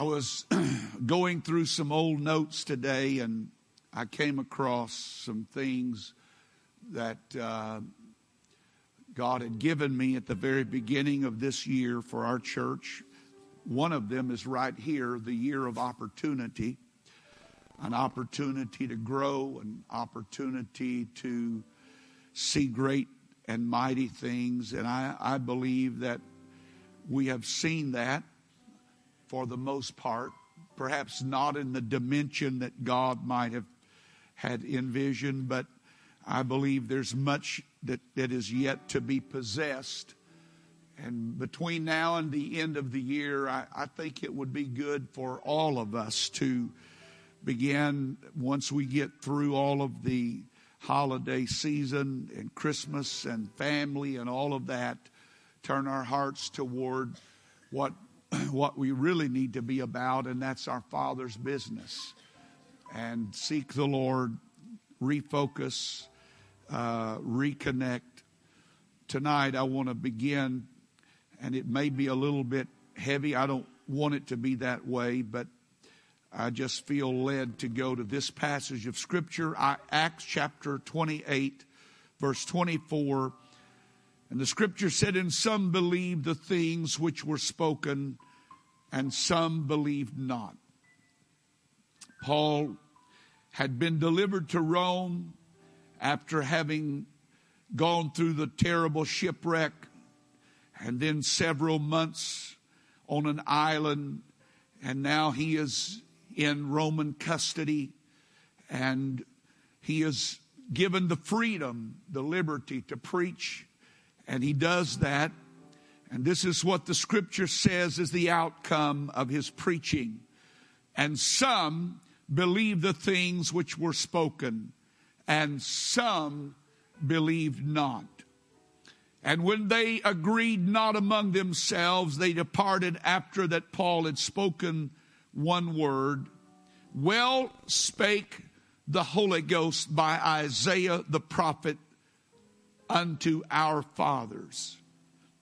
I was going through some old notes today and I came across some things that uh, God had given me at the very beginning of this year for our church. One of them is right here the year of opportunity, an opportunity to grow, an opportunity to see great and mighty things. And I, I believe that we have seen that for the most part, perhaps not in the dimension that God might have had envisioned, but I believe there's much that, that is yet to be possessed. And between now and the end of the year, I, I think it would be good for all of us to begin, once we get through all of the holiday season and Christmas and family and all of that, turn our hearts toward what what we really need to be about, and that's our Father's business. And seek the Lord, refocus, uh, reconnect. Tonight, I want to begin, and it may be a little bit heavy. I don't want it to be that way, but I just feel led to go to this passage of Scripture, Acts chapter 28, verse 24 and the scripture said, And some believed the things which were spoken, and some believed not. Paul had been delivered to Rome after having gone through the terrible shipwreck and then several months on an island, and now he is in Roman custody and he is given the freedom, the liberty to preach and he does that. And this is what the scripture says is the outcome of his preaching. And some believed the things which were spoken, and some believed not. And when they agreed not among themselves, they departed after that Paul had spoken one word. Well spake the Holy Ghost by Isaiah the prophet unto our fathers.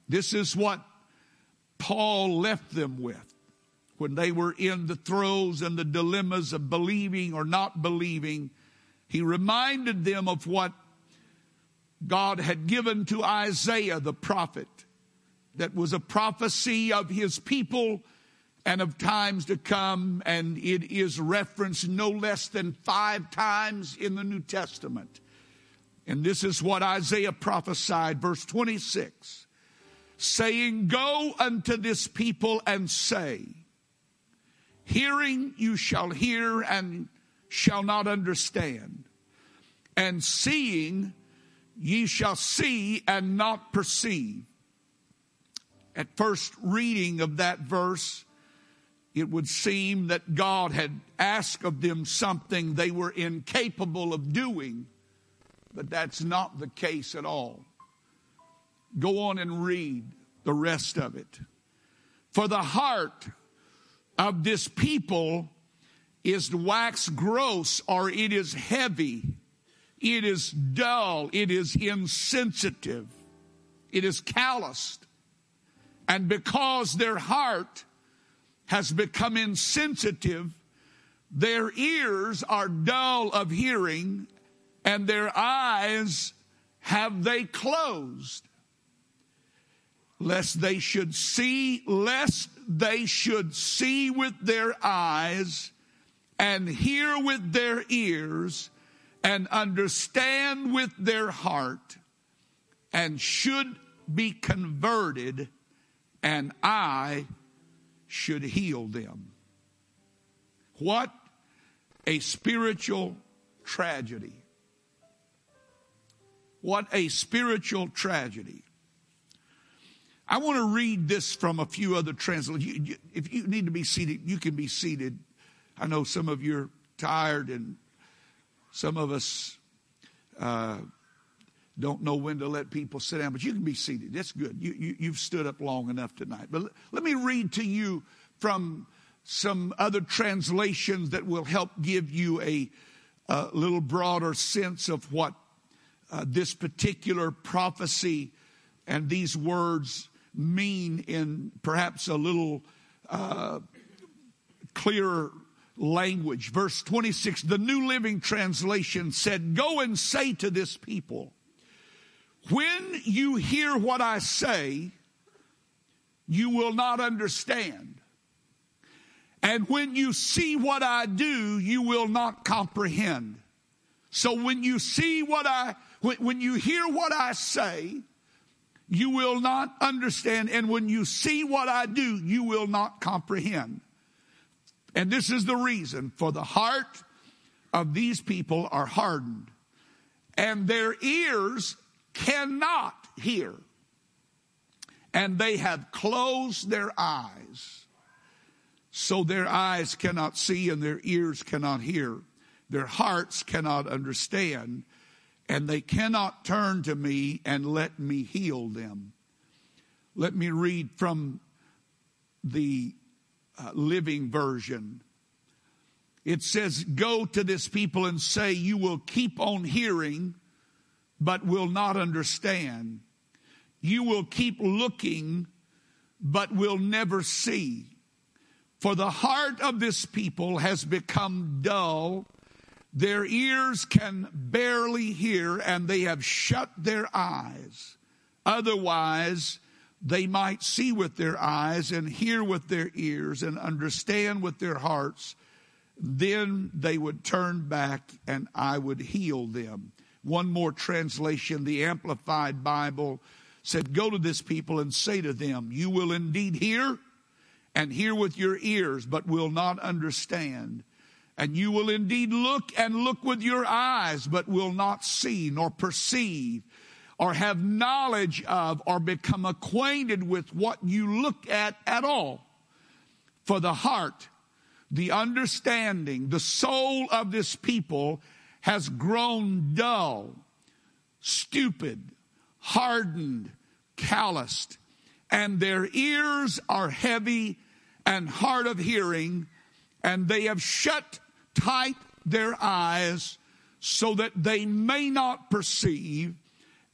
This is what Paul left them with when they were in the throes and the dilemmas of believing or not believing. He reminded them of what God had given to Isaiah the prophet, that was a prophecy of his people and of times to come, and it is referenced no less than five times in the New Testament. And this is what Isaiah prophesied, verse 26, saying, Go unto this people and say, Hearing you shall hear and shall not understand, and seeing ye shall see and not perceive. At first reading of that verse, it would seem that God had asked of them something they were incapable of doing but that's not the case at all. Go on and read the rest of it. For the heart of this people is wax gross or it is heavy, it is dull, it is insensitive, it is calloused. And because their heart has become insensitive, their ears are dull of hearing and their eyes have they closed, lest they should see, lest they should see with their eyes and hear with their ears and understand with their heart and should be converted and I should heal them. What a spiritual tragedy. What a spiritual tragedy. I want to read this from a few other translations. If you need to be seated, you can be seated. I know some of you are tired and some of us uh, don't know when to let people sit down, but you can be seated. That's good. You, you, have stood up long enough tonight. But let me read to you from some other translations that will help give you a, a little broader sense of what uh, this particular prophecy and these words mean in perhaps a little uh, clearer language. Verse 26, the New Living Translation said, Go and say to this people, when you hear what I say, you will not understand. And when you see what I do, you will not comprehend. So when you see what I, when you hear what I say, you will not understand. And when you see what I do, you will not comprehend. And this is the reason for the heart of these people are hardened and their ears cannot hear and they have closed their eyes so their eyes cannot see and their ears cannot hear. Their hearts cannot understand and they cannot turn to me and let me heal them. Let me read from the uh, living version. It says, Go to this people and say, You will keep on hearing, but will not understand. You will keep looking, but will never see. For the heart of this people has become dull. Their ears can barely hear, and they have shut their eyes. Otherwise, they might see with their eyes and hear with their ears and understand with their hearts. Then they would turn back and I would heal them. One more translation, the Amplified Bible said, Go to this people and say to them, You will indeed hear and hear with your ears, but will not understand. And you will indeed look and look with your eyes, but will not see nor perceive or have knowledge of or become acquainted with what you look at at all. For the heart, the understanding, the soul of this people has grown dull, stupid, hardened, calloused, and their ears are heavy and hard of hearing, and they have shut tight their eyes so that they may not perceive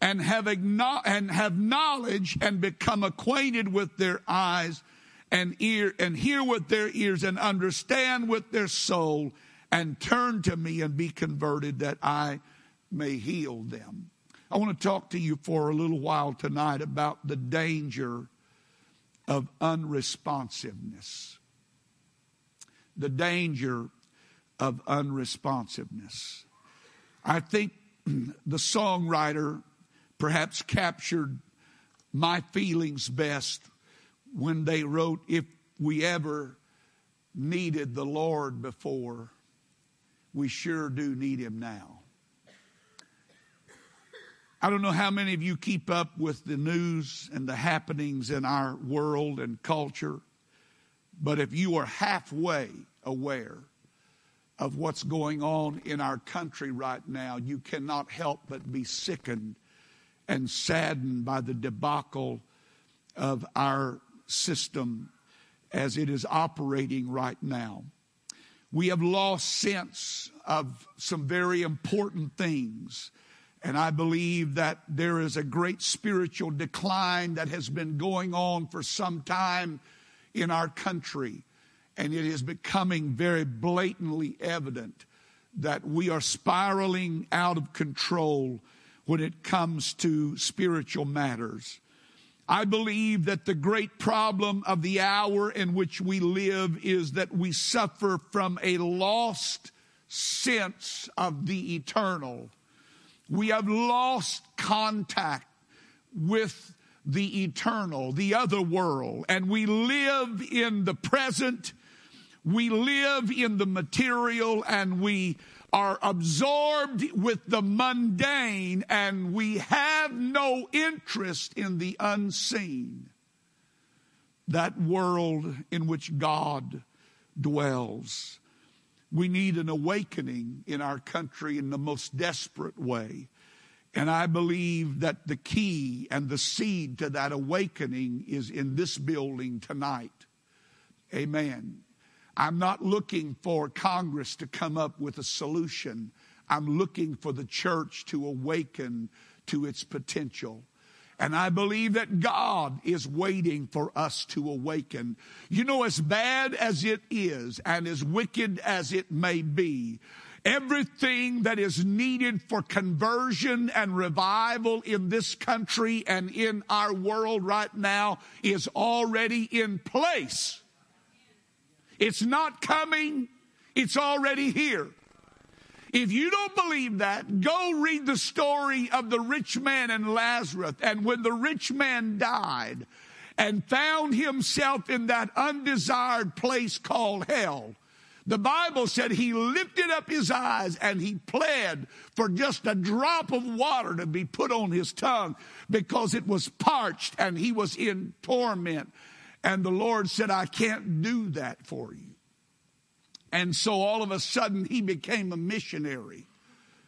and have, and have knowledge and become acquainted with their eyes and ear and hear with their ears and understand with their soul and turn to me and be converted that I may heal them. I want to talk to you for a little while tonight about the danger of unresponsiveness. The danger of unresponsiveness. I think the songwriter perhaps captured my feelings best when they wrote, If we ever needed the Lord before, we sure do need Him now. I don't know how many of you keep up with the news and the happenings in our world and culture, but if you are halfway aware of what's going on in our country right now, you cannot help but be sickened and saddened by the debacle of our system as it is operating right now. We have lost sense of some very important things. And I believe that there is a great spiritual decline that has been going on for some time in our country. And it is becoming very blatantly evident that we are spiraling out of control when it comes to spiritual matters. I believe that the great problem of the hour in which we live is that we suffer from a lost sense of the eternal. We have lost contact with the eternal, the other world, and we live in the present. We live in the material and we are absorbed with the mundane and we have no interest in the unseen. That world in which God dwells. We need an awakening in our country in the most desperate way. And I believe that the key and the seed to that awakening is in this building tonight. Amen. I'm not looking for Congress to come up with a solution. I'm looking for the church to awaken to its potential. And I believe that God is waiting for us to awaken. You know, as bad as it is and as wicked as it may be, everything that is needed for conversion and revival in this country and in our world right now is already in place. It's not coming. It's already here. If you don't believe that, go read the story of the rich man and Lazarus. And when the rich man died and found himself in that undesired place called hell, the Bible said he lifted up his eyes and he pled for just a drop of water to be put on his tongue because it was parched and he was in torment. And the Lord said, I can't do that for you. And so all of a sudden he became a missionary.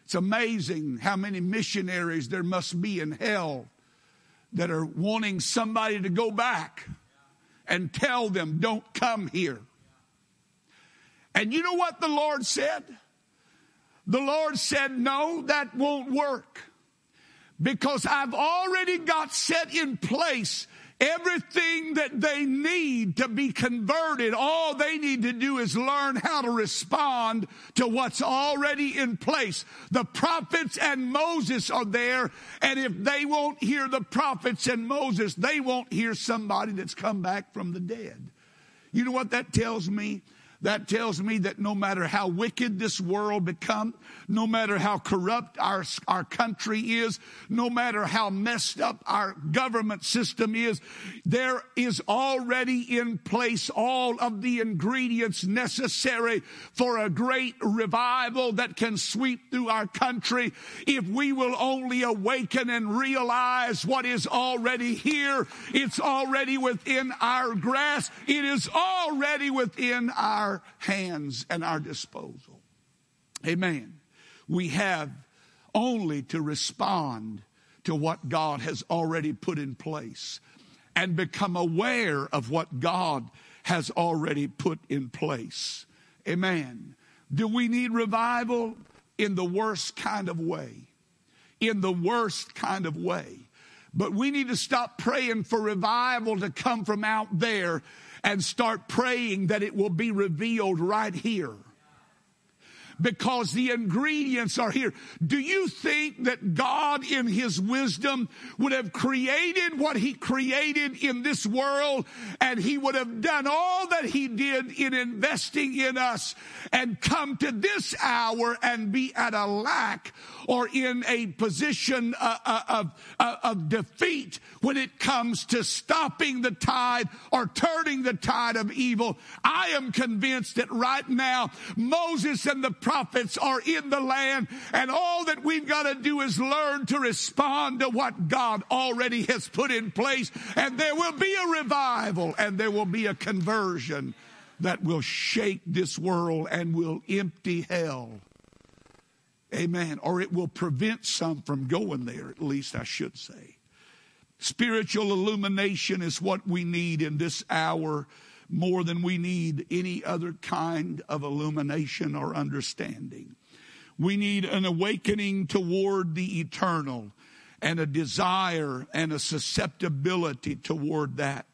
It's amazing how many missionaries there must be in hell that are wanting somebody to go back and tell them, don't come here. And you know what the Lord said? The Lord said, no, that won't work because I've already got set in place Everything that they need to be converted, all they need to do is learn how to respond to what's already in place. The prophets and Moses are there, and if they won't hear the prophets and Moses, they won't hear somebody that's come back from the dead. You know what that tells me? That tells me that no matter how wicked this world become, no matter how corrupt our, our country is, no matter how messed up our government system is, there is already in place all of the ingredients necessary for a great revival that can sweep through our country if we will only awaken and realize what is already here. It's already within our grasp. It is already within our hands and our disposal. Amen we have only to respond to what God has already put in place and become aware of what God has already put in place. Amen. Do we need revival? In the worst kind of way. In the worst kind of way. But we need to stop praying for revival to come from out there and start praying that it will be revealed right here because the ingredients are here. Do you think that God in his wisdom would have created what he created in this world and he would have done all that he did in investing in us and come to this hour and be at a lack or in a position uh, uh, of, uh, of defeat when it comes to stopping the tide or turning the tide of evil. I am convinced that right now Moses and the prophets are in the land and all that we've got to do is learn to respond to what God already has put in place and there will be a revival and there will be a conversion that will shake this world and will empty hell Amen. Or it will prevent some from going there, at least I should say. Spiritual illumination is what we need in this hour more than we need any other kind of illumination or understanding. We need an awakening toward the eternal and a desire and a susceptibility toward that.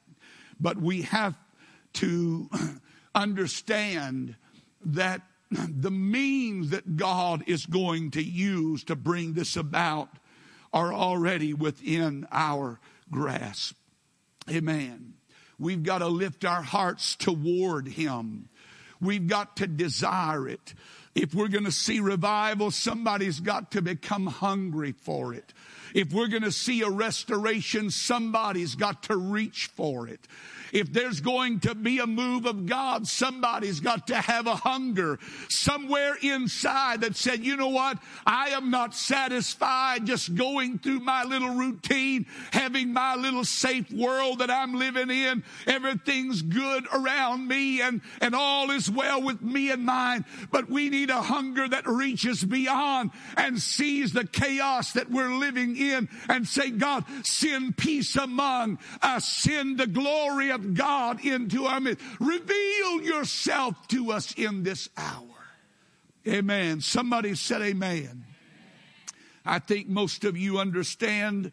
But we have to understand that the means that God is going to use to bring this about are already within our grasp. Amen. We've got to lift our hearts toward Him. We've got to desire it. If we're going to see revival, somebody's got to become hungry for it. If we're going to see a restoration, somebody's got to reach for it. If there's going to be a move of God, somebody's got to have a hunger somewhere inside that said, you know what? I am not satisfied just going through my little routine, having my little safe world that I'm living in. Everything's good around me and, and all is well with me and mine. But we need a hunger that reaches beyond and sees the chaos that we're living in and say, God, send peace among us, send the glory of God into our midst. Reveal yourself to us in this hour. Amen. Somebody said amen. I think most of you understand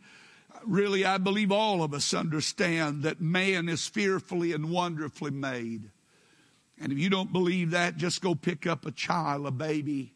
really, I believe all of us understand that man is fearfully and wonderfully made. And if you don't believe that, just go pick up a child, a baby,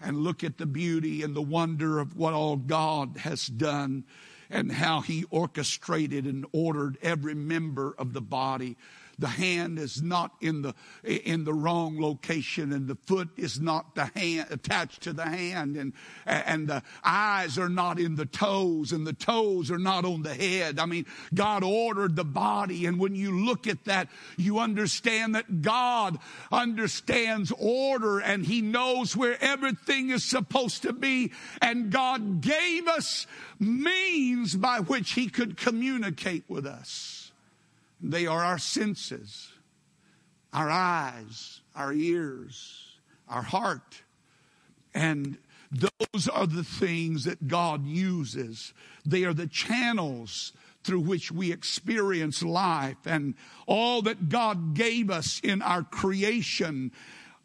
and look at the beauty and the wonder of what all God has done and how He orchestrated and ordered every member of the body the hand is not in the in the wrong location and the foot is not the hand attached to the hand and and the eyes are not in the toes and the toes are not on the head. I mean god ordered the body and when you look at that you understand that god understands order and he knows where everything is supposed to be and god gave us means by which he could communicate with us they are our senses, our eyes, our ears, our heart. And those are the things that God uses. They are the channels through which we experience life. And all that God gave us in our creation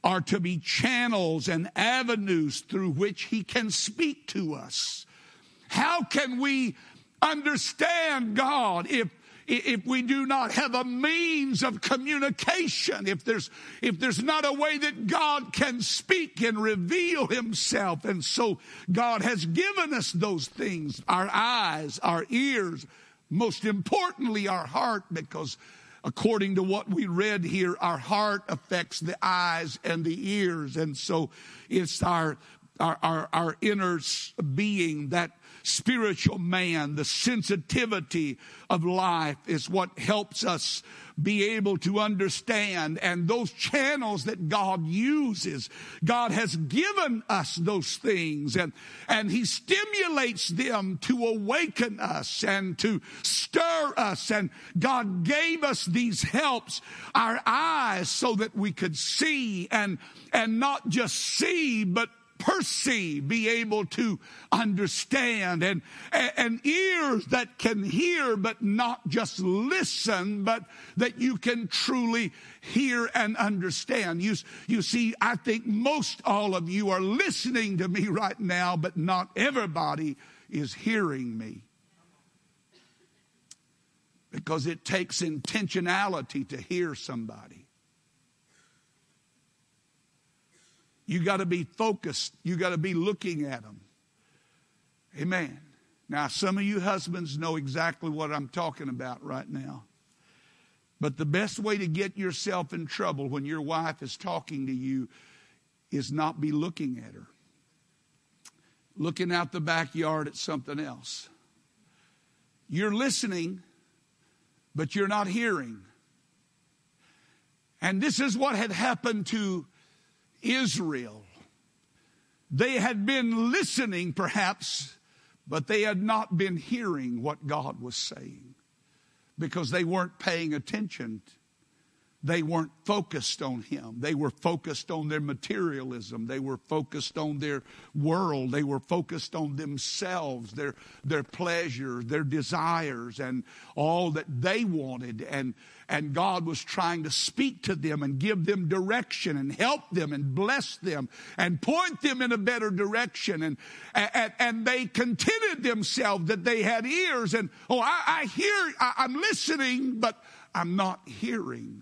are to be channels and avenues through which He can speak to us. How can we understand God if if we do not have a means of communication, if there's, if there's not a way that God can speak and reveal himself. And so God has given us those things, our eyes, our ears, most importantly, our heart, because according to what we read here, our heart affects the eyes and the ears. And so it's our, our, our, our inner being that spiritual man, the sensitivity of life is what helps us be able to understand. And those channels that God uses, God has given us those things and, and He stimulates them to awaken us and to stir us. And God gave us these helps, our eyes, so that we could see and, and not just see, but perceive, be able to understand, and, and ears that can hear but not just listen, but that you can truly hear and understand. You, you see, I think most all of you are listening to me right now, but not everybody is hearing me. Because it takes intentionality to hear somebody. You got to be focused. You got to be looking at them. Amen. Now, some of you husbands know exactly what I'm talking about right now. But the best way to get yourself in trouble when your wife is talking to you is not be looking at her. Looking out the backyard at something else. You're listening, but you're not hearing. And this is what had happened to Israel. They had been listening, perhaps, but they had not been hearing what God was saying because they weren't paying attention they weren't focused on him. They were focused on their materialism. They were focused on their world. They were focused on themselves, their, their pleasures, their desires, and all that they wanted. And, and God was trying to speak to them and give them direction and help them and bless them and point them in a better direction. And, and, and they contented themselves that they had ears and, oh, I, I hear, I, I'm listening, but I'm not hearing.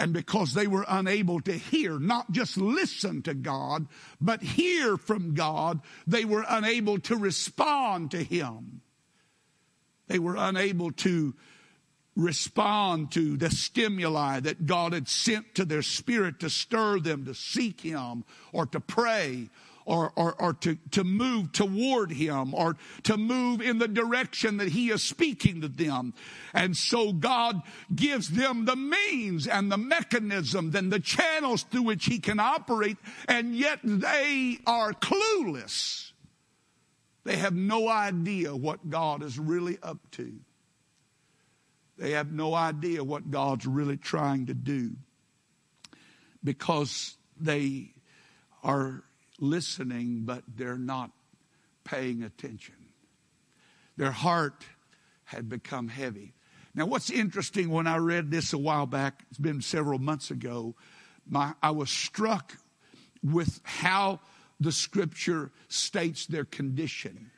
And because they were unable to hear, not just listen to God, but hear from God, they were unable to respond to Him. They were unable to respond to the stimuli that God had sent to their spirit to stir them to seek Him or to pray or, or, or to, to move toward him or to move in the direction that he is speaking to them. And so God gives them the means and the mechanism and the channels through which he can operate, and yet they are clueless. They have no idea what God is really up to. They have no idea what God's really trying to do because they are listening, but they're not paying attention. Their heart had become heavy. Now, what's interesting when I read this a while back, it's been several months ago, my, I was struck with how the scripture states their condition.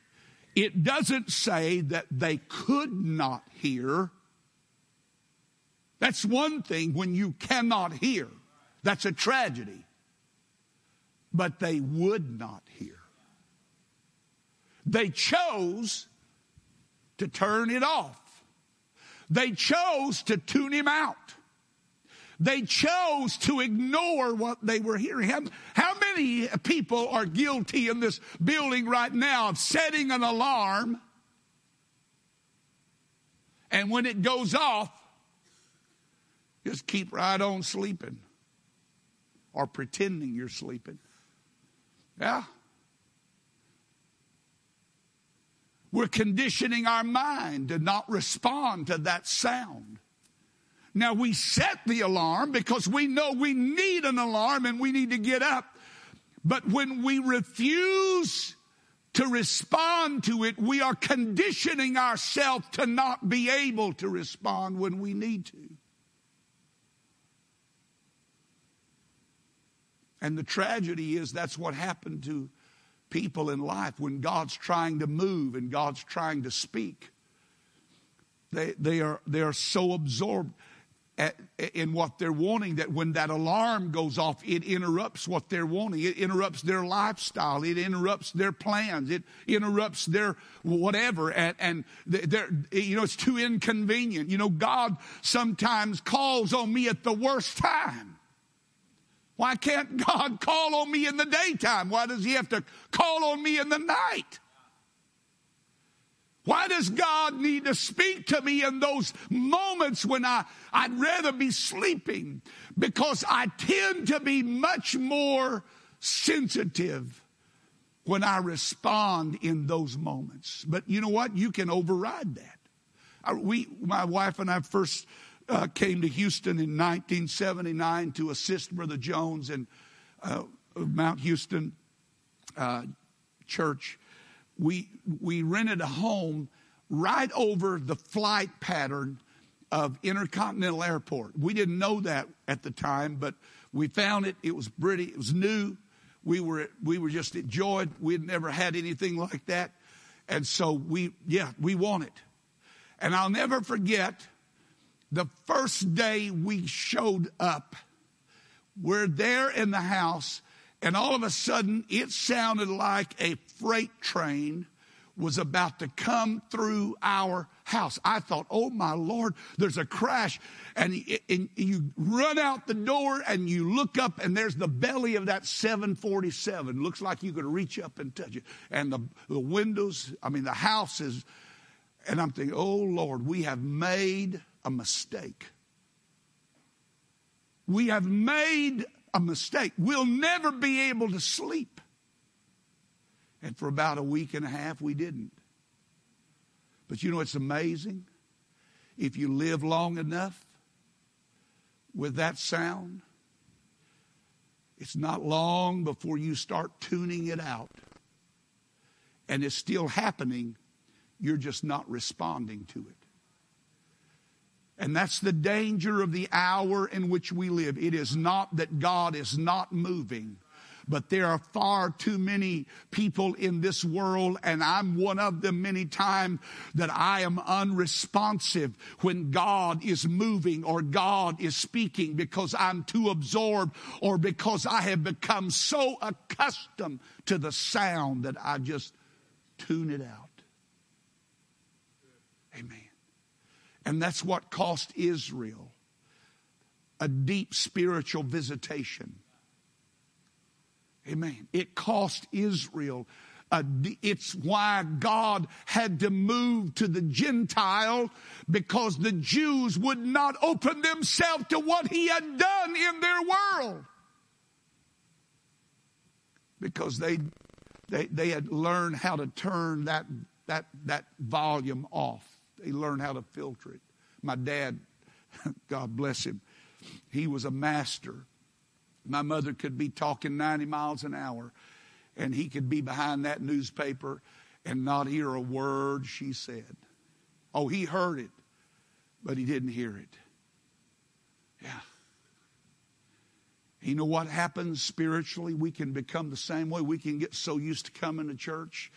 it doesn't say that they could not hear. That's one thing when you cannot hear. That's a tragedy. But they would not hear. They chose to turn it off. They chose to tune him out. They chose to ignore what they were hearing. How, how, many people are guilty in this building right now of setting an alarm and when it goes off, just keep right on sleeping or pretending you're sleeping? Yeah. We're conditioning our mind to not respond to that sound. Now we set the alarm because we know we need an alarm and we need to get up. But when we refuse to respond to it, we are conditioning ourselves to not be able to respond when we need to. And the tragedy is that's what happened to people in life when God's trying to move and God's trying to speak. They, they, are, they are so absorbed at, in what they're wanting that when that alarm goes off, it interrupts what they're wanting. It interrupts their lifestyle. It interrupts their plans. It interrupts their whatever. And, and they're, you know, it's too inconvenient. You know, God sometimes calls on me at the worst time. Why can't God call on me in the daytime? Why does He have to call on me in the night? Why does God need to speak to me in those moments when I, I'd rather be sleeping? Because I tend to be much more sensitive when I respond in those moments. But you know what? You can override that. We, my wife and I first uh, came to Houston in 1979 to assist Brother Jones in uh, Mount Houston uh, Church. We we rented a home right over the flight pattern of Intercontinental Airport. We didn't know that at the time, but we found it. It was pretty. It was new. We were we were just enjoyed. We had never had anything like that, and so we yeah we want it. And I'll never forget the first day we showed up, we're there in the house, and all of a sudden it sounded like a freight train was about to come through our house. I thought, oh my Lord, there's a crash. And, and, you run out the door and you look up and there's the belly of that 747. Looks like you could reach up and touch it. And the, the windows, I mean, the house is, and I'm thinking, oh Lord, we have made a mistake. We have made a mistake. We'll never be able to sleep. And for about a week and a half, we didn't. But you know it's amazing? If you live long enough with that sound, it's not long before you start tuning it out. And it's still happening. You're just not responding to it. And that's the danger of the hour in which we live. It is not that God is not moving, but there are far too many people in this world, and I'm one of them many times, that I am unresponsive when God is moving or God is speaking because I'm too absorbed or because I have become so accustomed to the sound that I just tune it out. Amen. And that's what cost Israel a deep spiritual visitation. Amen. It cost Israel. A, it's why God had to move to the Gentile because the Jews would not open themselves to what He had done in their world. Because they, they, they had learned how to turn that, that, that volume off. They learned how to filter it. My dad, God bless him, he was a master. My mother could be talking 90 miles an hour, and he could be behind that newspaper and not hear a word she said. Oh, he heard it, but he didn't hear it. Yeah. You know what happens spiritually? We can become the same way. We can get so used to coming to church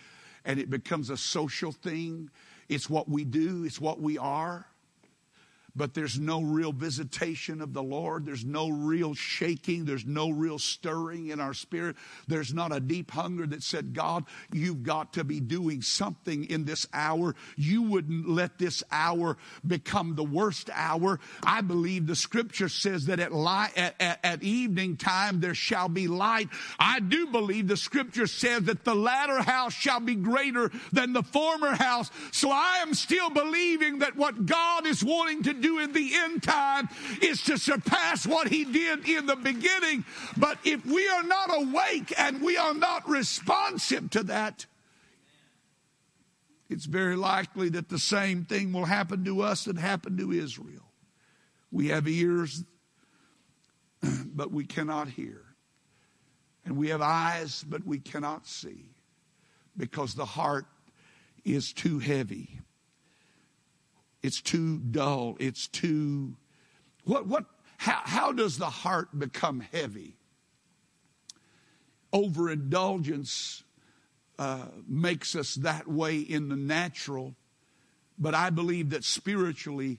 and it becomes a social thing. It's what we do, it's what we are but there's no real visitation of the Lord. There's no real shaking. There's no real stirring in our spirit. There's not a deep hunger that said, God, you've got to be doing something in this hour. You wouldn't let this hour become the worst hour. I believe the scripture says that at, light, at, at, at evening time there shall be light. I do believe the scripture says that the latter house shall be greater than the former house. So I am still believing that what God is wanting to do in the end time is to surpass what he did in the beginning. But if we are not awake and we are not responsive to that, it's very likely that the same thing will happen to us that happened to Israel. We have ears, but we cannot hear. And we have eyes, but we cannot see because the heart is too heavy. It's too dull. It's too. What, what, how, how does the heart become heavy? Overindulgence uh, makes us that way in the natural, but I believe that spiritually,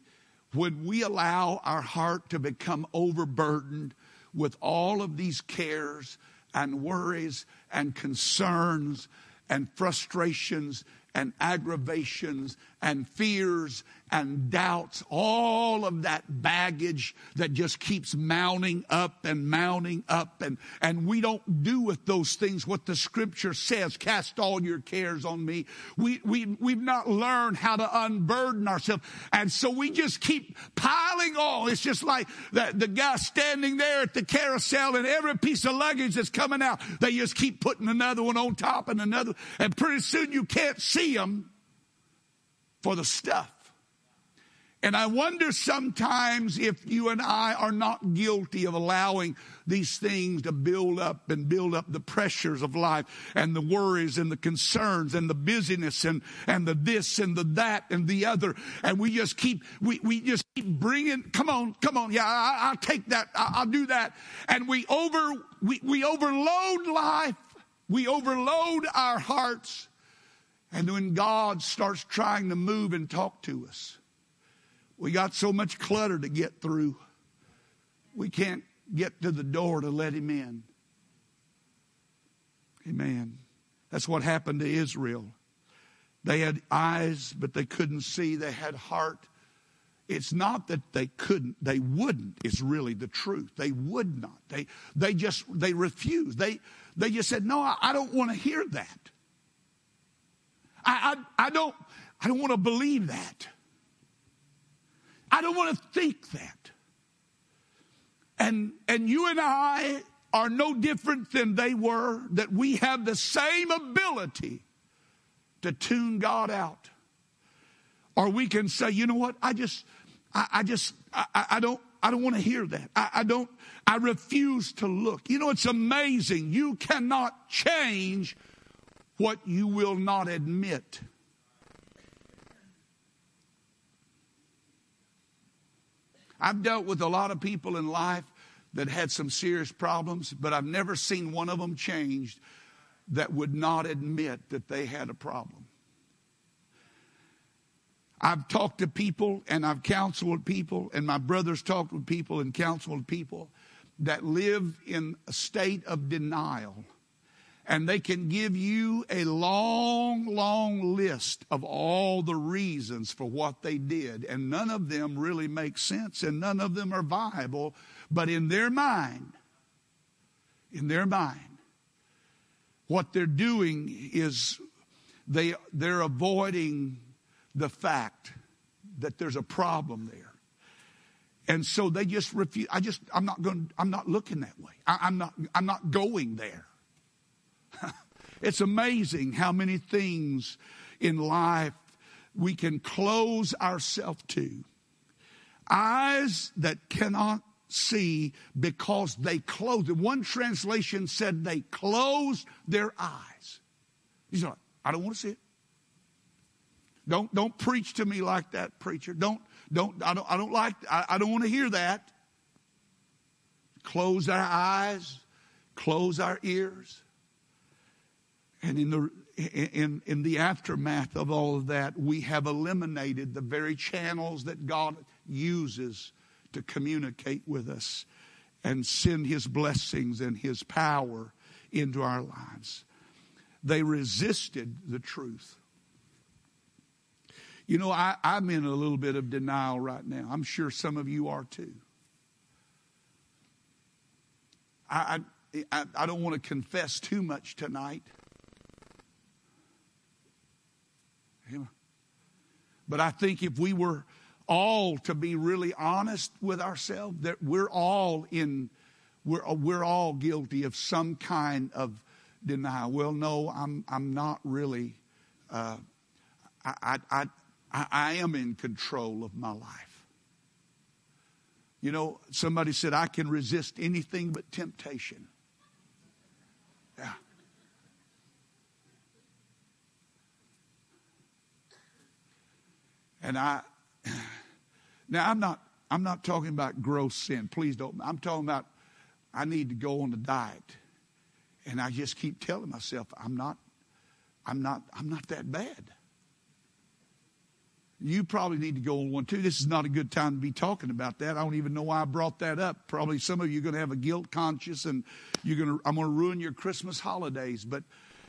when we allow our heart to become overburdened with all of these cares and worries and concerns and frustrations and aggravations and fears and doubts, all of that baggage that just keeps mounting up and mounting up. And, and we don't do with those things what the scripture says cast all your cares on me. We, we, we've not learned how to unburden ourselves. And so we just keep piling on. It's just like the, the guy standing there at the carousel and every piece of luggage that's coming out, they just keep putting another one on top and another. And pretty soon you can't see them for the stuff. And I wonder sometimes if you and I are not guilty of allowing these things to build up and build up the pressures of life and the worries and the concerns and the busyness and, and the this and the that and the other. And we just keep, we, we just keep bringing, come on, come on. Yeah, I, will take that. I, will do that. And we over, we, we overload life. We overload our hearts and when God starts trying to move and talk to us, we got so much clutter to get through, we can't get to the door to let him in. Amen. That's what happened to Israel. They had eyes, but they couldn't see. They had heart. It's not that they couldn't, they wouldn't, is really the truth. They would not. They, they just, they refused. They, they just said, no, I, I don't want to hear that. I, I, I don't, I don't want to believe that. I don't want to think that. And, and you and I are no different than they were, that we have the same ability to tune God out. Or we can say, you know what, I just, I, I just, I, I, don't, I don't want to hear that. I, I don't, I refuse to look. You know, it's amazing. You cannot change what you will not admit. I've dealt with a lot of people in life that had some serious problems, but I've never seen one of them changed that would not admit that they had a problem. I've talked to people and I've counseled people, and my brothers talked with people and counseled people that live in a state of denial and they can give you a long, long list of all the reasons for what they did. And none of them really make sense and none of them are viable. But in their mind, in their mind, what they're doing is they, they're avoiding the fact that there's a problem there. And so they just refuse. I just, I'm not going, I'm not looking that way. I, I'm not, I'm not going there. It's amazing how many things in life we can close ourselves to. Eyes that cannot see because they closed. One translation said they closed their eyes. He's like, I don't want to see it. Don't don't preach to me like that, preacher. Don't don't I don't I don't like I, I don't want to hear that. Close our eyes, close our ears. And in the in, in the aftermath of all of that, we have eliminated the very channels that God uses to communicate with us and send His blessings and His power into our lives. They resisted the truth. You know, I, I'm in a little bit of denial right now. I'm sure some of you are too. I, I, I don't want to confess too much tonight. But I think if we were all to be really honest with ourselves, that we're all in, we're, we're all guilty of some kind of denial. Well, no, I'm, I'm not really. Uh, I, I, I, I am in control of my life. You know, somebody said, I can resist anything but temptation. And I, now I'm not, I'm not talking about gross sin. Please don't. I'm talking about I need to go on a diet. And I just keep telling myself, I'm not, I'm not, I'm not that bad. You probably need to go on one too. This is not a good time to be talking about that. I don't even know why I brought that up. Probably some of you are going to have a guilt conscience and you're going to, I'm going to ruin your Christmas holidays. But,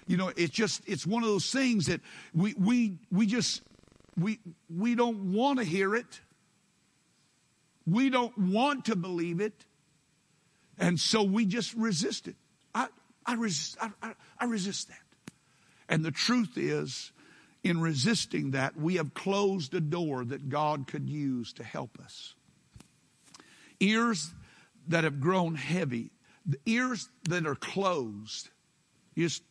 you know, it's just, it's one of those things that we, we, we just, we, we don't want to hear it. We don't want to believe it. And so we just resist it. I, I, resist, I, I, resist that. And the truth is, in resisting that, we have closed a door that God could use to help us. Ears that have grown heavy, the ears that are closed, just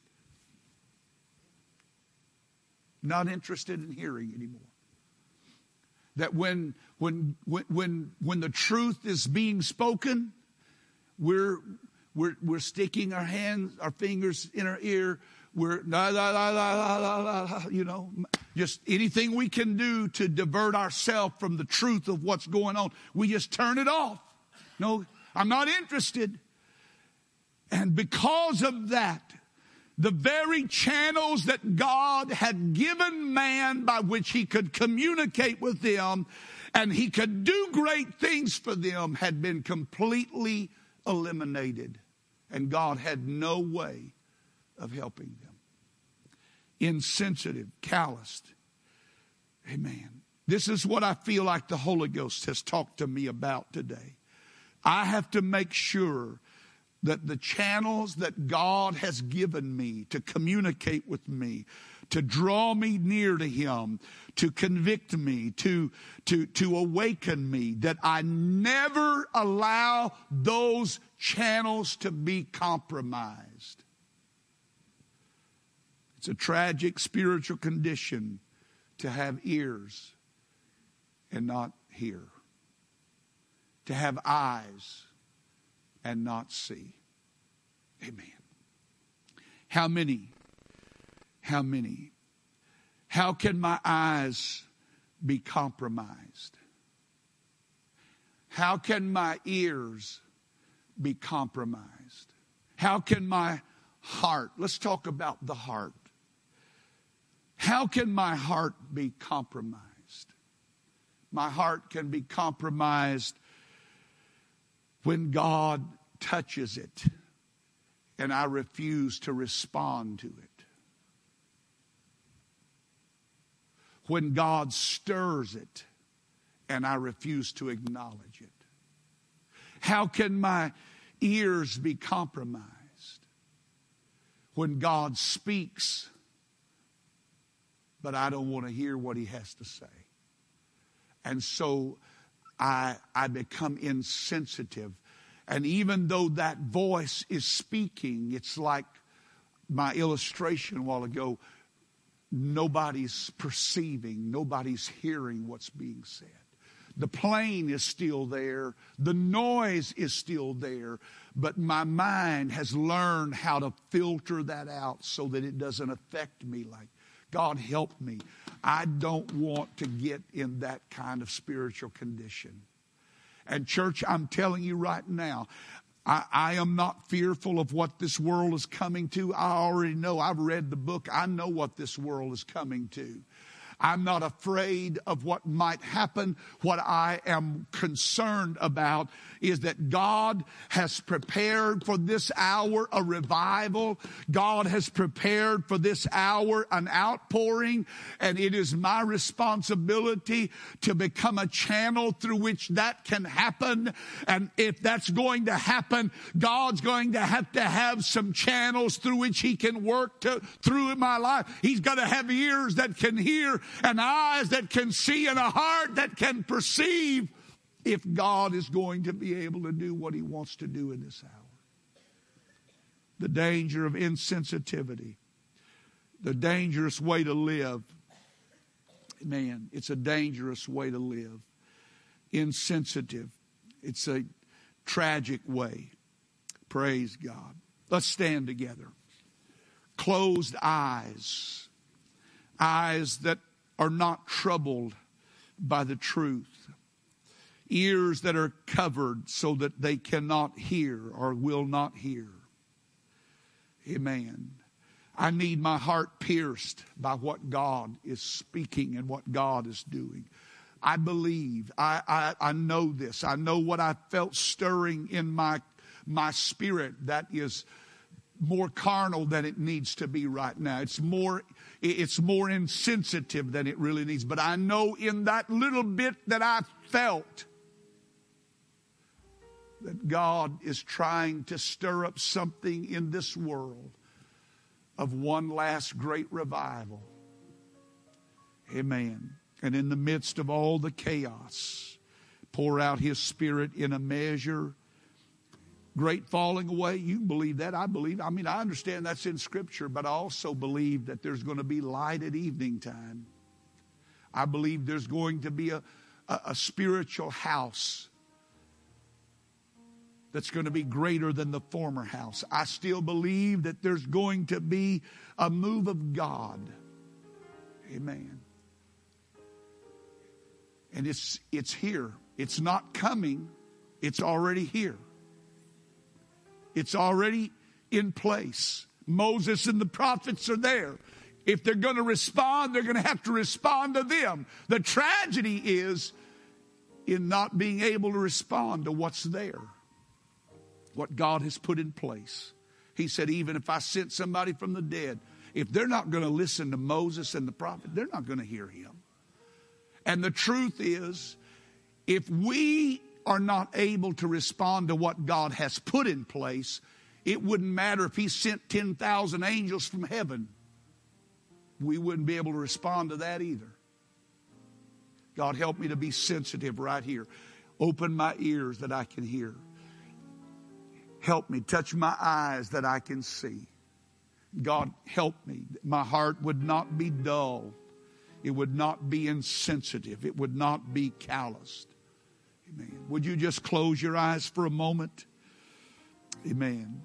not interested in hearing anymore. That when, when, when, when the truth is being spoken, we're, we're, we're sticking our hands, our fingers in our ear. We're, la, la, la, la, la, la, la, you know, just anything we can do to divert ourselves from the truth of what's going on. We just turn it off. No, I'm not interested. And because of that, the very channels that God had given man by which he could communicate with them and he could do great things for them had been completely eliminated. And God had no way of helping them. Insensitive, calloused. Amen. This is what I feel like the Holy Ghost has talked to me about today. I have to make sure that the channels that God has given me to communicate with me, to draw me near to Him, to convict me, to, to, to awaken me, that I never allow those channels to be compromised. It's a tragic spiritual condition to have ears and not hear, to have eyes and not see. Amen. How many? How many? How can my eyes be compromised? How can my ears be compromised? How can my heart, let's talk about the heart. How can my heart be compromised? My heart can be compromised when God touches it and I refuse to respond to it. When God stirs it and I refuse to acknowledge it. How can my ears be compromised when God speaks, but I don't want to hear what He has to say? And so I, I become insensitive. And even though that voice is speaking, it's like my illustration a while ago nobody's perceiving, nobody's hearing what's being said. The plane is still there, the noise is still there, but my mind has learned how to filter that out so that it doesn't affect me like God help me. I don't want to get in that kind of spiritual condition. And, church, I'm telling you right now, I, I, am not fearful of what this world is coming to. I already know. I've read the book. I know what this world is coming to. I'm not afraid of what might happen. What I am concerned about is that God has prepared for this hour a revival. God has prepared for this hour an outpouring. And it is my responsibility to become a channel through which that can happen. And if that's going to happen, God's going to have to have some channels through which He can work to, through in my life. He's got to have ears that can hear and eyes that can see and a heart that can perceive if God is going to be able to do what He wants to do in this hour. The danger of insensitivity, the dangerous way to live. Man, it's a dangerous way to live. Insensitive. It's a tragic way. Praise God. Let's stand together. Closed eyes, eyes that are not troubled by the truth, ears that are covered so that they cannot hear or will not hear. Amen. I need my heart pierced by what God is speaking and what God is doing. I believe, I, I, I know this. I know what I felt stirring in my, my spirit that is more carnal than it needs to be right now. It's more it's more insensitive than it really needs. But I know in that little bit that I felt that God is trying to stir up something in this world of one last great revival. Amen. And in the midst of all the chaos, pour out His Spirit in a measure great falling away. You believe that. I believe. I mean, I understand that's in Scripture, but I also believe that there's going to be light at evening time. I believe there's going to be a, a, a spiritual house that's going to be greater than the former house. I still believe that there's going to be a move of God. Amen. And it's it's here. It's not coming. It's already here. It's already in place. Moses and the prophets are there. If they're going to respond, they're going to have to respond to them. The tragedy is in not being able to respond to what's there, what God has put in place. He said, even if I sent somebody from the dead, if they're not going to listen to Moses and the prophet, they're not going to hear him. And the truth is, if we are not able to respond to what God has put in place, it wouldn't matter if He sent 10,000 angels from heaven. We wouldn't be able to respond to that either. God, help me to be sensitive right here. Open my ears that I can hear. Help me. Touch my eyes that I can see. God, help me. My heart would not be dull. It would not be insensitive. It would not be calloused. Amen. Would you just close your eyes for a moment? Amen.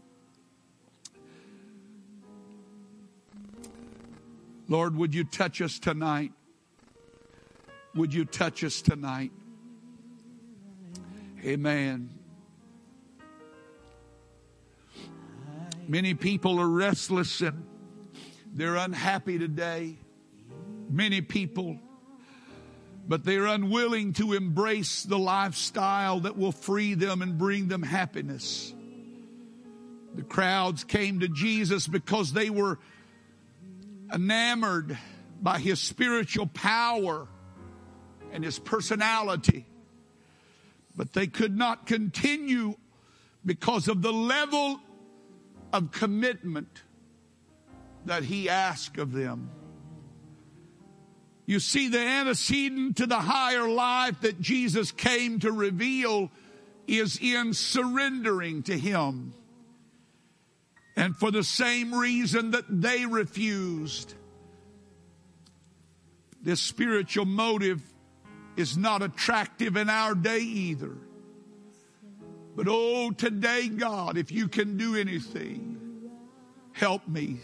Lord, would you touch us tonight? Would you touch us tonight? Amen. Many people are restless and they're unhappy today. Many people but they're unwilling to embrace the lifestyle that will free them and bring them happiness. The crowds came to Jesus because they were enamored by his spiritual power and his personality. But they could not continue because of the level of commitment that he asked of them. You see, the antecedent to the higher life that Jesus came to reveal is in surrendering to Him. And for the same reason that they refused, this spiritual motive is not attractive in our day either. But oh, today, God, if you can do anything, help me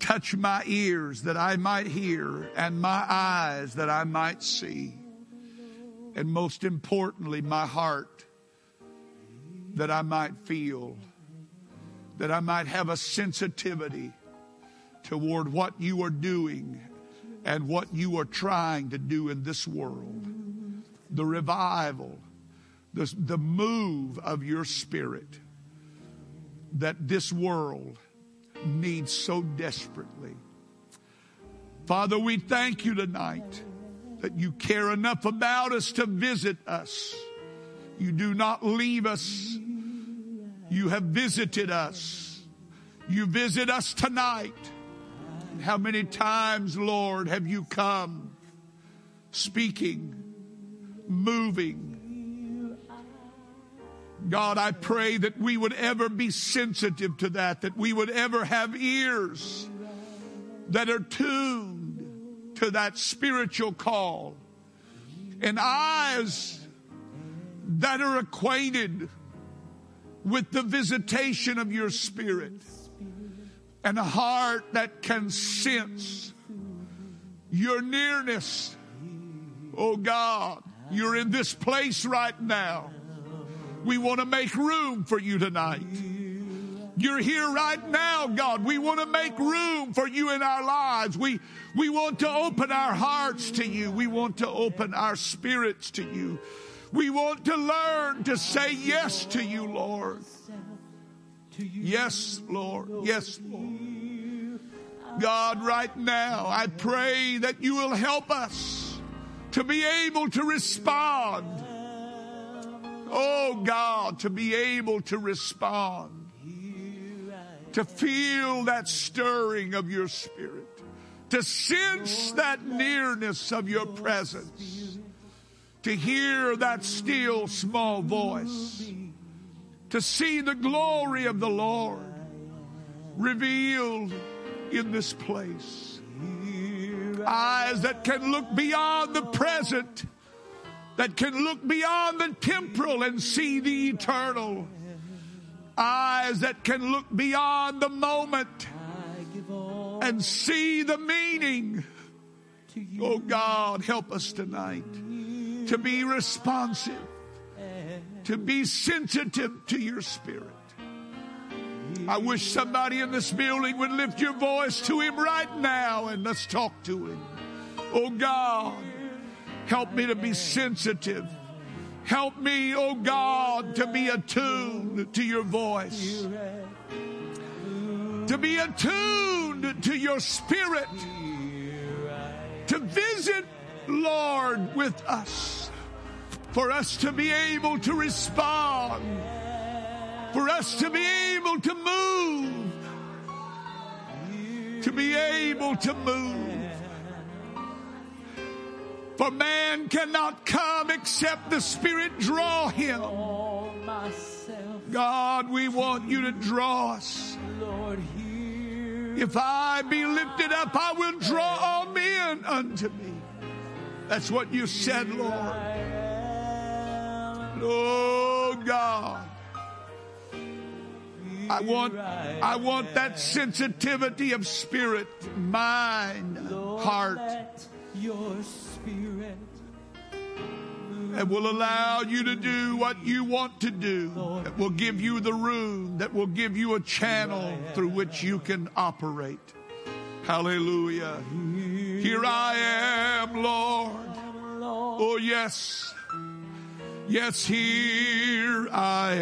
Touch my ears that I might hear and my eyes that I might see. And most importantly, my heart that I might feel, that I might have a sensitivity toward what you are doing and what you are trying to do in this world. The revival, the, the move of your spirit that this world needs so desperately. Father, we thank you tonight that you care enough about us to visit us. You do not leave us. You have visited us. You visit us tonight. How many times, Lord, have you come speaking, moving? God, I pray that we would ever be sensitive to that, that we would ever have ears that are tuned to that spiritual call and eyes that are acquainted with the visitation of your spirit and a heart that can sense your nearness. Oh God, you're in this place right now. We want to make room for you tonight. You're here right now, God. We want to make room for you in our lives. We, we want to open our hearts to you. We want to open our spirits to you. We want to learn to say yes to you, Lord. Yes, Lord. Yes, Lord. God, right now, I pray that you will help us to be able to respond. Oh, God, to be able to respond to feel that stirring of your spirit, to sense that nearness of your presence, to hear that still small voice, to see the glory of the Lord revealed in this place. Eyes that can look beyond the present, that can look beyond the temporal and see the eternal eyes that can look beyond the moment and see the meaning. Oh God, help us tonight to be responsive, to be sensitive to your spirit. I wish somebody in this building would lift your voice to him right now and let's talk to him. Oh God, help me to be sensitive. Help me, oh God, to be attuned to your voice, to be attuned to your spirit, to visit, Lord, with us, for us to be able to respond, for us to be able to move, to be able to move. For man cannot come except the Spirit draw him. God, we want you to draw us. If I be lifted up, I will draw all men unto me. That's what you said, Lord. Oh God. I want, I want that sensitivity of spirit, mind, heart spirit that will allow you to do what you want to do, that will give you the room, that will give you a channel through which you can operate. Hallelujah. Here I am, Lord. Oh, yes. Yes, here I